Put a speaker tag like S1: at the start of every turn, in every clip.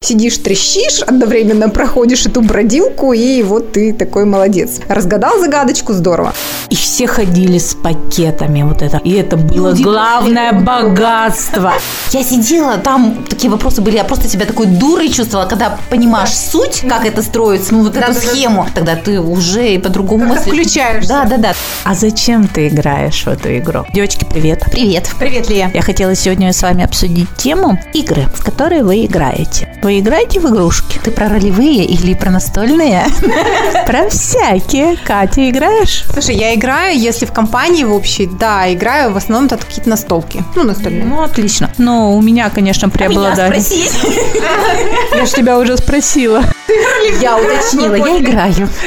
S1: Сидишь, трещишь, одновременно проходишь эту бродилку, и вот ты такой молодец. Разгадал загадочку, здорово.
S2: И все ходили с пакетами вот это. И это было
S3: Люди
S2: главное богатство.
S3: Я сидела, там такие вопросы были, я просто себя такой дурой чувствовала, когда понимаешь суть, как это строится, ну вот эту схему, тогда ты уже и по-другому мыслишь.
S1: включаешься.
S3: Да, да, да.
S2: А зачем ты играешь в эту игру? Девочки, привет.
S3: Привет.
S1: Привет, Лия.
S2: Я хотела сегодня с вами обсудить тему игры, в которые вы играете. Вы играете в игрушки?
S3: Ты про ролевые или про настольные?
S2: Про всякие. Катя, играешь?
S1: Слушай, я играю, если в компании в общей, да, играю в основном это какие-то настолки. Ну, настольные.
S2: Ну, отлично. Но у меня, конечно, преобладает.
S3: спросить?
S2: Я ж тебя уже спросила.
S3: Я уточнила, я играю.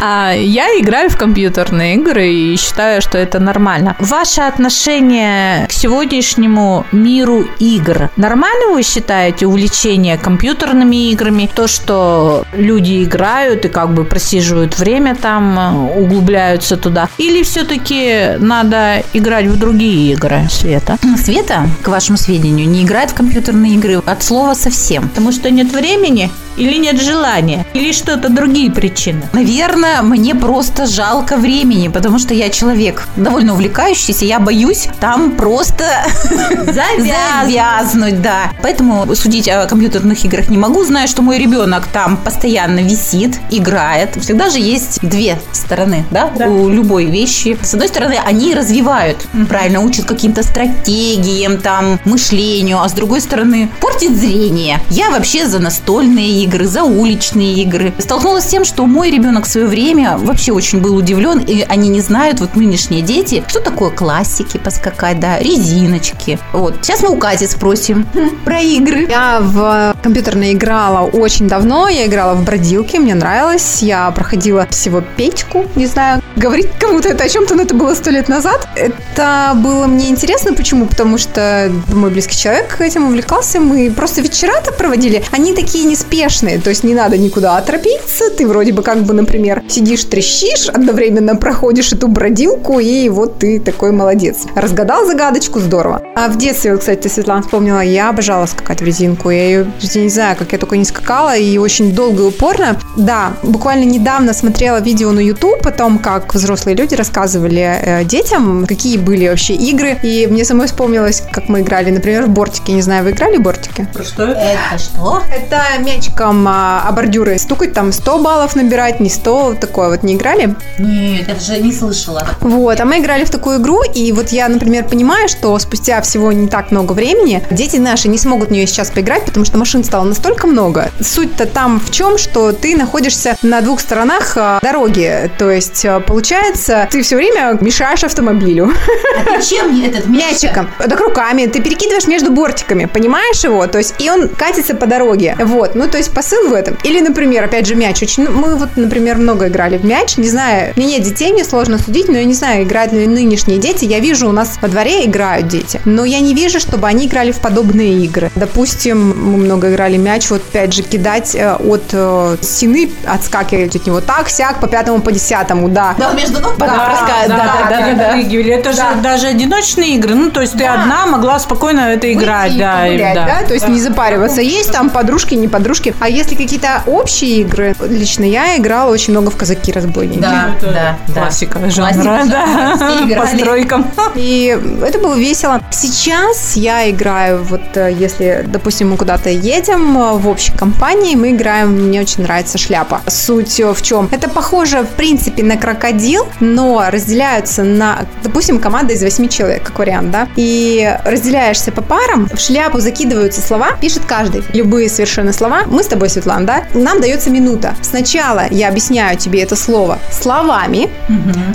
S2: А я играю в компьютерные игры и считаю, что это нормально. Ваше отношение к сегодняшнему миру игр нормально вы считаете увлечение компьютерными играми? То, что люди играют и как бы просиживают время там, углубляются туда? Или все-таки надо играть в другие игры, Света?
S3: Света, к вашему сведению, не играет в компьютерные игры от слова совсем.
S2: Потому что нет времени или нет желания? Или что-то другие причины?
S3: Наверное, мне просто жалко времени, потому что я человек довольно увлекающийся, я боюсь там просто завязнуть, да. Поэтому судить о компьютерных играх не могу, зная, что мой ребенок там постоянно висит, играет. Всегда же есть две стороны, да, у любой вещи. С одной стороны, они развивают, правильно, учат каким-то стратегиям, там, мышлению, а с другой стороны, портит зрение. Я вообще за настольные игры, за уличные игры. Столкнулась с тем, что мой ребенок в свое время вообще очень был удивлен, и они не знают, вот нынешние дети, что такое классики поскакать, да, резиночки. Вот. Сейчас мы у Кати спросим про игры.
S1: Я в компьютерные играла очень давно. Я играла в бродилки, мне нравилось. Я проходила всего печку, не знаю, говорить кому-то это о чем-то, но это было сто лет назад. Это было мне интересно. Почему? Потому что мой близкий человек этим увлекался. Мы просто вечера-то проводили. Они такие неспешные, то есть не надо никуда оторопиться. Ты вроде бы как бы, например, сидишь, трещишь, одновременно проходишь эту бродилку, и вот ты такой молодец. Разгадал загадочку, здорово. А в детстве, кстати, Светлана, вспомнила, я обожала скакать в резинку. Я ее, я не знаю, как я только не скакала, и очень долго и упорно. Да, буквально недавно смотрела видео на YouTube о том, как взрослые люди рассказывали э, детям, какие были вообще игры. И мне самой вспомнилось, как мы играли, например, в бортики. Не знаю, вы играли в бортики?
S3: Это что?
S1: Это мячиком а, о бордюры стукать, там 100 баллов набирать, не 100, такое вот не играли?
S3: Нет, это же не слышала.
S1: Вот, а мы играли в такую игру, и вот я, например, понимаю, что спустя всего не так много времени дети наши не смогут в нее сейчас поиграть, потому что машин стало настолько много. Суть-то там в чем, что ты находишься на двух сторонах а, дороги, то есть а, получается, ты все время мешаешь автомобилю.
S3: А ты чем этот
S1: мячиком, так руками, ты перекидываешь между бортиками, понимаешь его, то есть и он катится по дороге, вот, ну то есть посыл в этом. Или, например, опять же мяч, очень, ну, мы вот, например, много играли в мяч, не знаю, мне нет детей, мне сложно судить, но я не знаю, играют ли нынешние дети, я вижу, у нас во дворе играют дети, но я не вижу, чтобы они играли в подобные игры. Допустим, мы много играли мяч, вот опять же кидать э, от э, стены, отскакивать от него так, сяк, по пятому, по десятому, да.
S3: Да, между ног
S1: Да.
S3: Да, да, да, да, да.
S2: Подпрыгивали. Это же даже одиночные игры. Ну, то есть ты одна могла спокойно это играть. Да,
S1: да, то есть не запариваться. Есть там подружки, не подружки. А если какие-то общие игры, лично я играла очень много в казаки-разбойники.
S3: Да, да, да.
S2: Классика жанра, да, по стройкам.
S1: И это было весело. Сейчас я играю, вот э, если, допустим, мы куда-то едем э, в общей компании, мы играем, мне очень нравится шляпа. Суть э, в чем? Это похоже, в принципе, на крокодил, но разделяются на, допустим, команда из восьми человек, как вариант, да? И разделяешься по парам, в шляпу закидываются слова, пишет каждый. Любые совершенно слова. Мы с тобой, Светлана, да? Нам дается минута. Сначала я объясняю тебе это слово словами,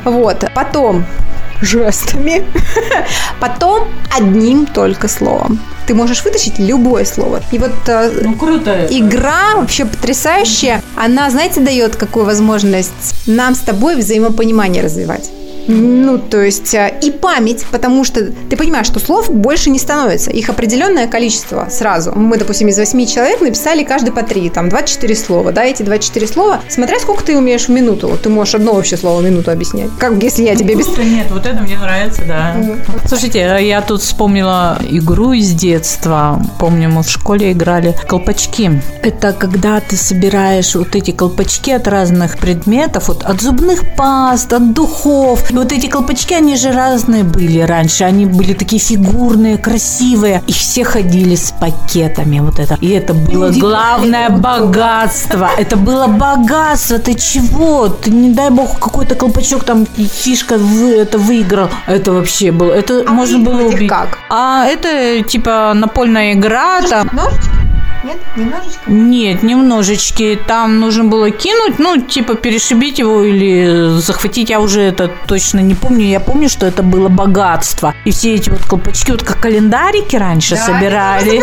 S1: вот, потом жестами, потом одним только словом. Ты можешь вытащить любое слово. И вот э,
S2: Ну, круто.
S1: игра вообще потрясающая. Она, знаете, дает какую возможность нам с тобой взаимопонимание развивать. Ну, то есть э, и память, потому что ты понимаешь, что слов больше не становится. Их определенное количество сразу. Мы, допустим, из 8 человек написали каждый по 3, там 24 слова, да, эти 24 слова, смотря сколько ты умеешь в минуту. Ты можешь одно вообще слово в минуту объяснять. Как если я тебе без...
S2: Нет, вот это мне нравится, да. Слушайте, я тут вспомнила игру из детства. Помню, мы в школе играли колпачки. Это когда ты собираешь вот эти колпачки от разных предметов, вот от зубных паст, от духов. И вот эти колпачки, они же разные были раньше. Они были такие фигурные, красивые. И все ходили с пакетами вот это. И это было главное богатство. Это было богатство. Ты чего? Ты, не дай бог, какой-то колпачок там фишка вы, это выиграл. Это вообще было. Это
S1: А
S2: можно было убить.
S1: как?
S2: А это типа напольная игра. Там,
S1: Ножички? Нет, немножечко.
S2: нет, немножечки. Там нужно было кинуть, ну, типа перешибить его или захватить. Я уже это точно не помню. Я помню, что это было богатство. И все эти вот колпачки, вот как календарики раньше собирали.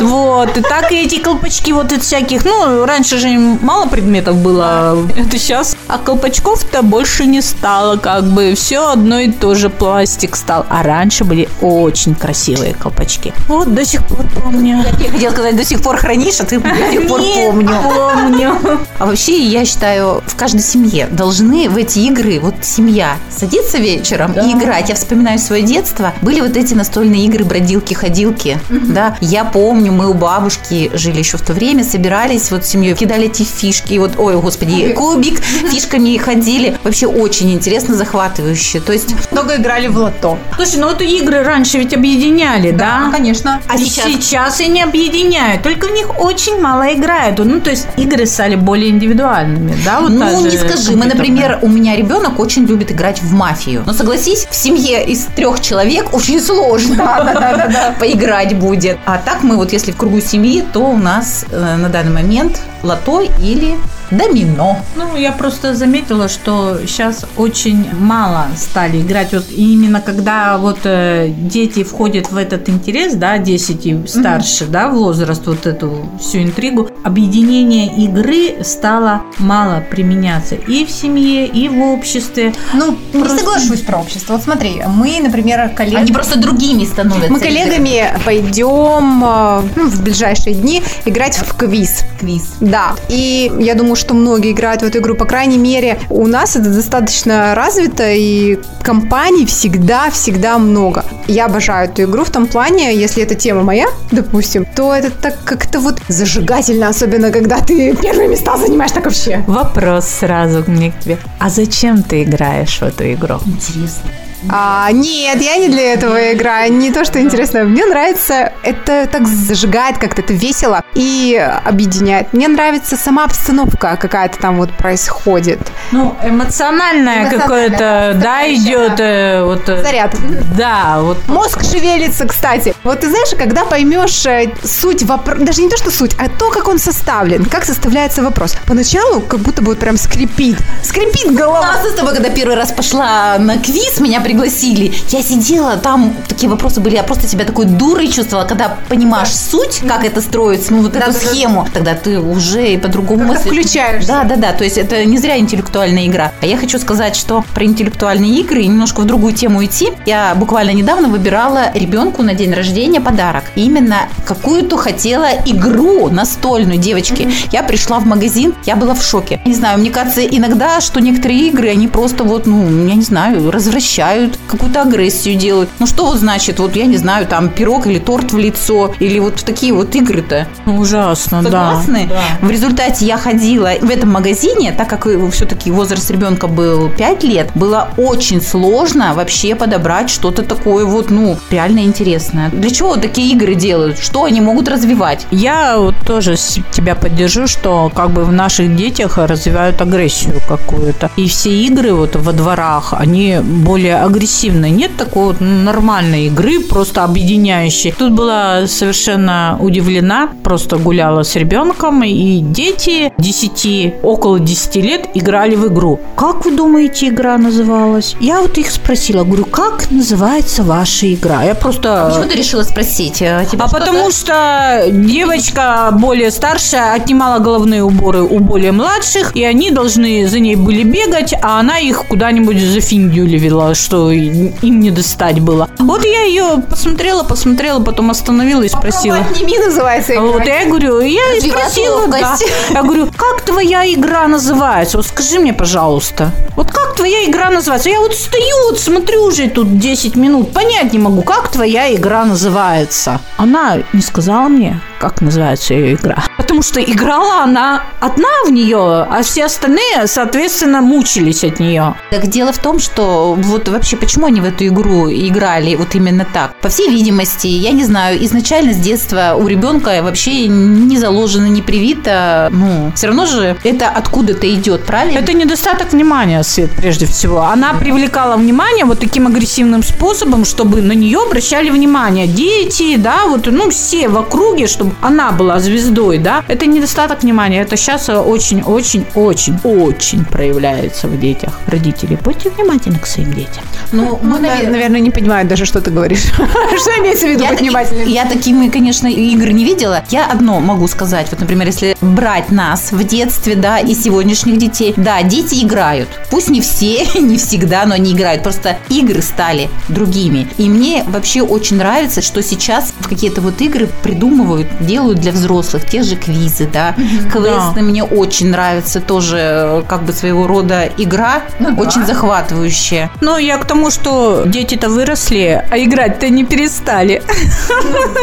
S2: Вот, и так и эти колпачки вот из всяких, ну, раньше же мало предметов было, это сейчас. А колпачков-то больше не стало, как бы, все одно и то же, пластик стал. А раньше были очень красивые колпачки. Вот, до сих пор помню.
S3: Я хотела сказать, до сих пор хранишь, а ты до сих пор помню.
S2: помню.
S3: А вообще, я считаю, в каждой семье должны в эти игры, вот семья, садиться вечером и играть. Я вспоминаю свое детство. Были вот эти настольные игры, бродилки-ходилки. Да, я помню, мы у бабушки жили еще в то время, собирались вот с семьей, кидали эти фишки, вот, ой, господи, кубик, фишками ходили. Вообще очень интересно, захватывающе. То есть
S1: Много играли в лото.
S2: Слушай, ну вот игры раньше ведь объединяли, да?
S1: конечно.
S3: А
S2: и
S3: сейчас?
S2: сейчас? и не объединяют, только в них очень мало играют. Ну, то есть игры стали более индивидуальными, да? Вот
S3: ну, не скажи. Мы, например, у меня ребенок очень любит играть в мафию. Но согласись, в семье из трех человек очень сложно поиграть будет. А так мы вот, если в кругу семьи, то у нас э, на данный момент лото или домино.
S2: Ну, я просто заметила, что сейчас очень мало стали играть. Вот именно когда вот э, дети входят в этот интерес, да, 10 и старше, да, возраст, вот эту всю интригу, объединение игры стало мало применяться и в семье, и в обществе.
S1: Ну, не
S2: Просто-
S1: соглашусь про общество. Вот смотри, мы, например, коллеги...
S3: Они просто другими становятся.
S1: Мы коллегами пойдем э, ну, в ближайшие дни играть в квиз.
S3: Квиз.
S1: Да. И я думаю, что многие играют в эту игру. По крайней мере, у нас это достаточно развито, и компаний всегда-всегда много. Я обожаю эту игру в том плане, если эта тема моя, допустим, то это так как-то вот зажигательно, особенно когда ты первые места занимаешь так вообще.
S2: Вопрос сразу мне к тебе. А зачем ты играешь в эту игру?
S3: Интересно.
S1: А, нет, я не для этого играю. Не то, что интересно. Мне нравится, это так зажигает как-то, это весело и объединяет. Мне нравится сама обстановка какая-то там вот происходит.
S2: Ну, эмоциональное
S1: Эмоциональное,
S2: какое-то, да,
S1: да,
S2: идет э, вот. э,
S1: Заряд.
S2: Да, вот
S1: Мозг шевелится, кстати. Вот ты знаешь, когда поймешь э, суть вопроса, даже не то, что суть, а то, как он составлен, как составляется вопрос. Поначалу как будто бы вот прям скрипит. Скрипит голова.
S3: А с тобой, когда первый раз пошла на квиз, меня пригласили. Я сидела, там такие вопросы были, я просто себя такой дурой чувствовала, когда понимаешь суть, как это строится, ну вот эту
S1: Да-да-да.
S3: схему, тогда ты уже и по-другому мыслишь.
S1: включаешься.
S3: Да, да, да. То есть это не зря интеллектуальная игра. А я хочу сказать, что про интеллектуальные игры и немножко в другую тему идти. Я буквально недавно выбирала ребенку на день рождения подарок. И именно какую-то хотела игру настольную девочки. Я пришла в магазин, я была в шоке. Не знаю, мне кажется, иногда, что некоторые игры, они просто вот, ну, я не знаю, развращают, какую-то агрессию делают. Ну что вот значит, вот я не знаю, там пирог или торт в лицо, или вот такие вот игры-то.
S2: ужасно,
S3: Согласны?
S2: да.
S3: В результате я ходила в этом магазине, так как все-таки возраст ребенка был 5 лет, было очень сложно вообще подобрать что-то такое вот, ну, реально интересное. Для чего такие игры делают? Что они могут развивать?
S2: Я вот тоже тебя поддержу, что как бы в наших детях развивают агрессию какую-то. И все игры вот во дворах, они более агрессивной, нет такой вот нормальной игры, просто объединяющей. Тут была совершенно удивлена, просто гуляла с ребенком, и дети 10, около 10 лет играли в игру. Как вы думаете, игра называлась? Я вот их спросила, говорю, как называется ваша игра? Я просто...
S3: А почему ты решила спросить?
S2: А потому что девочка более старшая отнимала головные уборы у более младших, и они должны за ней были бегать, а она их куда-нибудь зафиндюливила, что им не достать было. Вот я ее посмотрела, посмотрела, потом остановила и спросила.
S1: Отними называется игра.
S2: Вот я говорю, я и спросила, да. Я говорю, как твоя игра называется? Вот скажи мне, пожалуйста. Вот как твоя игра называется? Я вот стою, вот смотрю уже тут 10 минут, понять не могу, как твоя игра называется. Она не сказала мне, как называется ее игра. Потому что играла она одна в нее, а все остальные, соответственно, мучились от нее.
S3: Так дело в том, что вот вообще почему они в эту игру играли вот именно так? По всей видимости, я не знаю, изначально с детства у ребенка вообще не заложено, не привито, ну, все равно же это откуда-то идет, правильно?
S2: Это недостаток внимания, Свет, прежде всего. Она привлекала внимание вот таким агрессивным способом, чтобы на нее обращали внимание дети, да, вот, ну, все в округе, чтобы она была звездой, да, это недостаток внимания. Это сейчас очень-очень-очень-очень проявляется в детях. Родители, будьте внимательны к своим детям.
S1: Ну, мы, навер- наверное, не понимают даже, что ты говоришь. Что имеется в виду быть внимательным?
S3: Я такими, конечно, игр не видела. Я одно могу сказать. Вот, например, если брать нас в детстве, да, и сегодняшних детей. Да, дети играют. Пусть не все, не всегда, но они играют. Просто игры стали другими. И мне вообще очень нравится, что сейчас какие-то вот игры придумывают делают для взрослых, те же квизы, да. Квесты да. мне очень нравятся, тоже э, как бы своего рода игра, ну, очень да. захватывающая.
S2: Ну, я к тому, что дети-то выросли, а играть-то не перестали.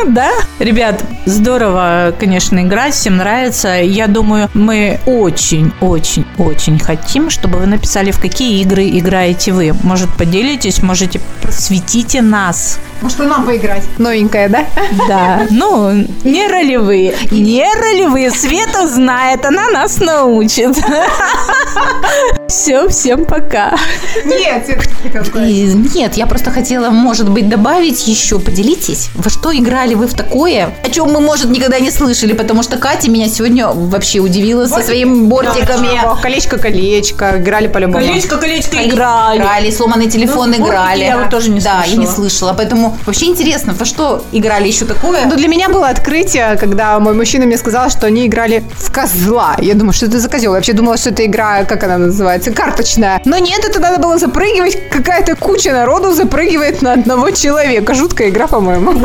S2: Да? Ребят, здорово, конечно, играть, всем нравится. Я думаю, мы очень-очень-очень хотим, чтобы вы написали, в какие игры играете вы. Может, поделитесь, можете просветите нас.
S1: Может, и нам поиграть. Новенькая, да?
S2: Да. Ну, не ролевые. Не ролевые. Света знает, она нас научит. Все, всем пока.
S1: Нет,
S3: нет, я просто хотела, может быть, добавить еще, поделитесь, во что играли вы в такое, о чем мы, может, никогда не слышали, потому что Катя меня сегодня вообще удивила со своими бортиками.
S1: Колечко-колечко, играли по-любому.
S2: Колечко-колечко играли.
S3: Играли, сломанный телефон ну, играли.
S2: Я вот тоже не
S3: слышала. Да, я не слышала, поэтому вообще интересно, во что играли еще такое?
S1: Ну, для меня было открытие, когда мой мужчина мне сказал, что они играли в козла. Я думаю, что это за козел? Я вообще думала, что это игра, как она называется, карточная. Но нет, это надо было запрыгивать. Какая-то куча народу запрыгивает на одного человека. Жуткая игра, по-моему.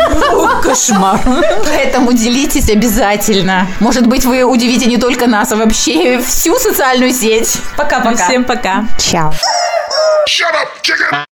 S2: Кошмар.
S3: Поэтому делитесь обязательно. Может быть, вы удивите не только нас, а вообще всю социальную сеть. Пока-пока.
S2: Всем пока.
S1: Чао.